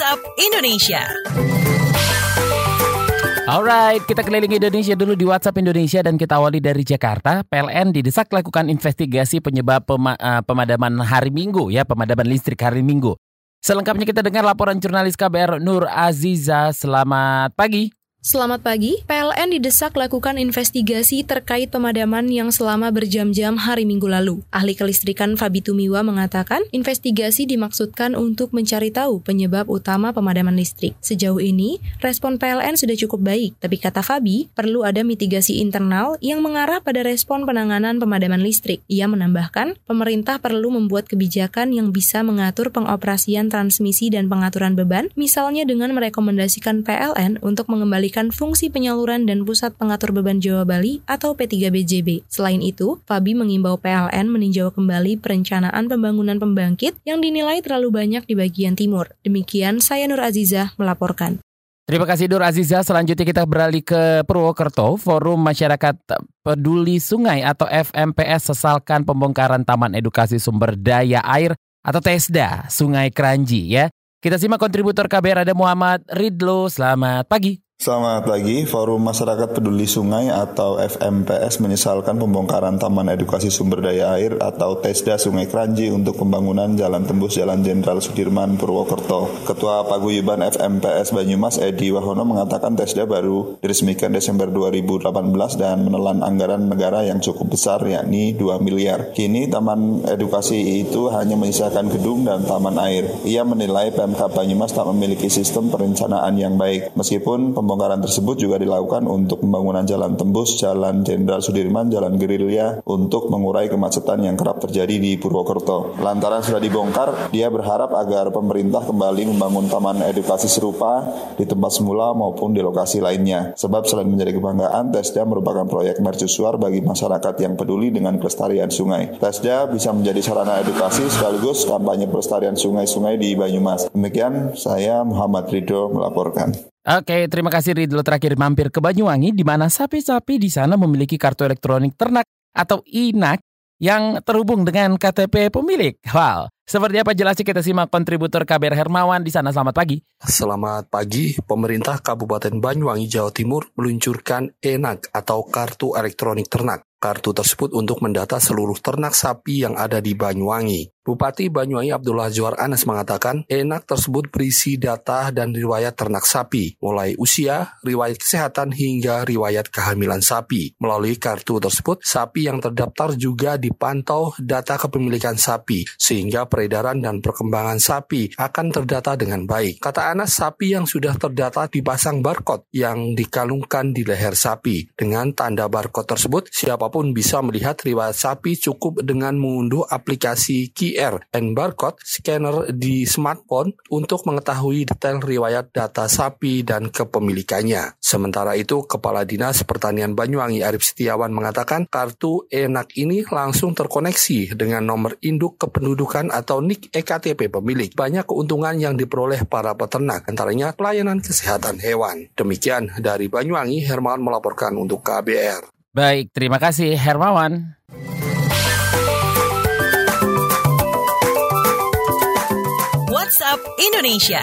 WhatsApp Indonesia. Alright, kita keliling Indonesia dulu di WhatsApp Indonesia dan kita awali dari Jakarta. PLN didesak lakukan investigasi penyebab pema- uh, pemadaman hari Minggu ya, pemadaman listrik hari Minggu. Selengkapnya kita dengar laporan jurnalis KBR Nur Aziza. Selamat pagi. Selamat pagi, PLN didesak lakukan investigasi terkait pemadaman yang selama berjam-jam hari Minggu lalu. Ahli kelistrikan Fabi Tumiwa mengatakan, investigasi dimaksudkan untuk mencari tahu penyebab utama pemadaman listrik. Sejauh ini, respon PLN sudah cukup baik, tapi kata Fabi, perlu ada mitigasi internal yang mengarah pada respon penanganan pemadaman listrik. Ia menambahkan, pemerintah perlu membuat kebijakan yang bisa mengatur pengoperasian transmisi dan pengaturan beban, misalnya dengan merekomendasikan PLN untuk mengembalikan fungsi penyaluran dan pusat pengatur beban Jawa Bali atau P3BJB. Selain itu, Fabi mengimbau PLN meninjau kembali perencanaan pembangunan pembangkit yang dinilai terlalu banyak di bagian timur. Demikian saya Nur Azizah melaporkan. Terima kasih Nur Aziza. Selanjutnya kita beralih ke Purwokerto. Forum Masyarakat Peduli Sungai atau FMPS sesalkan pembongkaran Taman Edukasi Sumber Daya Air atau TESDA Sungai Kranji ya. Kita simak kontributor KBR ada Muhammad Ridlo. Selamat pagi. Selamat pagi, Forum Masyarakat Peduli Sungai atau FMPS menyesalkan pembongkaran Taman Edukasi Sumber Daya Air atau TESDA Sungai Kranji untuk pembangunan Jalan Tembus Jalan Jenderal Sudirman Purwokerto. Ketua Paguyuban FMPS Banyumas Edi Wahono mengatakan TESDA baru diresmikan Desember 2018 dan menelan anggaran negara yang cukup besar yakni 2 miliar. Kini Taman Edukasi itu hanya menyisakan gedung dan taman air. Ia menilai PMK Banyumas tak memiliki sistem perencanaan yang baik. Meskipun Pembongkaran tersebut juga dilakukan untuk pembangunan jalan tembus, jalan Jenderal Sudirman, jalan gerilya untuk mengurai kemacetan yang kerap terjadi di Purwokerto. Lantaran sudah dibongkar, dia berharap agar pemerintah kembali membangun taman edukasi serupa di tempat semula maupun di lokasi lainnya. Sebab selain menjadi kebanggaan, TESDA merupakan proyek mercusuar bagi masyarakat yang peduli dengan kelestarian sungai. TESDA bisa menjadi sarana edukasi sekaligus kampanye pelestarian sungai-sungai di Banyumas. Demikian saya Muhammad Ridho melaporkan. Oke, terima kasih Ridlo terakhir mampir ke Banyuwangi di mana sapi-sapi di sana memiliki kartu elektronik ternak atau INAK yang terhubung dengan KTP pemilik. Wow, seperti apa jelasnya kita simak kontributor KBR Hermawan di sana. Selamat pagi. Selamat pagi. Pemerintah Kabupaten Banyuwangi, Jawa Timur meluncurkan ENAK atau Kartu Elektronik Ternak. Kartu tersebut untuk mendata seluruh ternak sapi yang ada di Banyuwangi. Bupati Banyuwangi Abdullah Johar Anas mengatakan, enak tersebut berisi data dan riwayat ternak sapi, mulai usia, riwayat kesehatan, hingga riwayat kehamilan sapi. Melalui kartu tersebut, sapi yang terdaftar juga dipantau data kepemilikan sapi, sehingga peredaran dan perkembangan sapi akan terdata dengan baik. Kata Anas, sapi yang sudah terdata dipasang barcode yang dikalungkan di leher sapi. Dengan tanda barcode tersebut, siapa pun bisa melihat riwayat sapi cukup dengan mengunduh aplikasi QR and barcode scanner di smartphone untuk mengetahui detail riwayat data sapi dan kepemilikannya. Sementara itu, Kepala Dinas Pertanian Banyuwangi Arif Setiawan mengatakan kartu enak ini langsung terkoneksi dengan nomor induk kependudukan atau NIK EKTP pemilik. Banyak keuntungan yang diperoleh para peternak, antaranya pelayanan kesehatan hewan. Demikian dari Banyuwangi, Hermawan melaporkan untuk KBR. Baik, terima kasih Hermawan. WhatsApp Indonesia.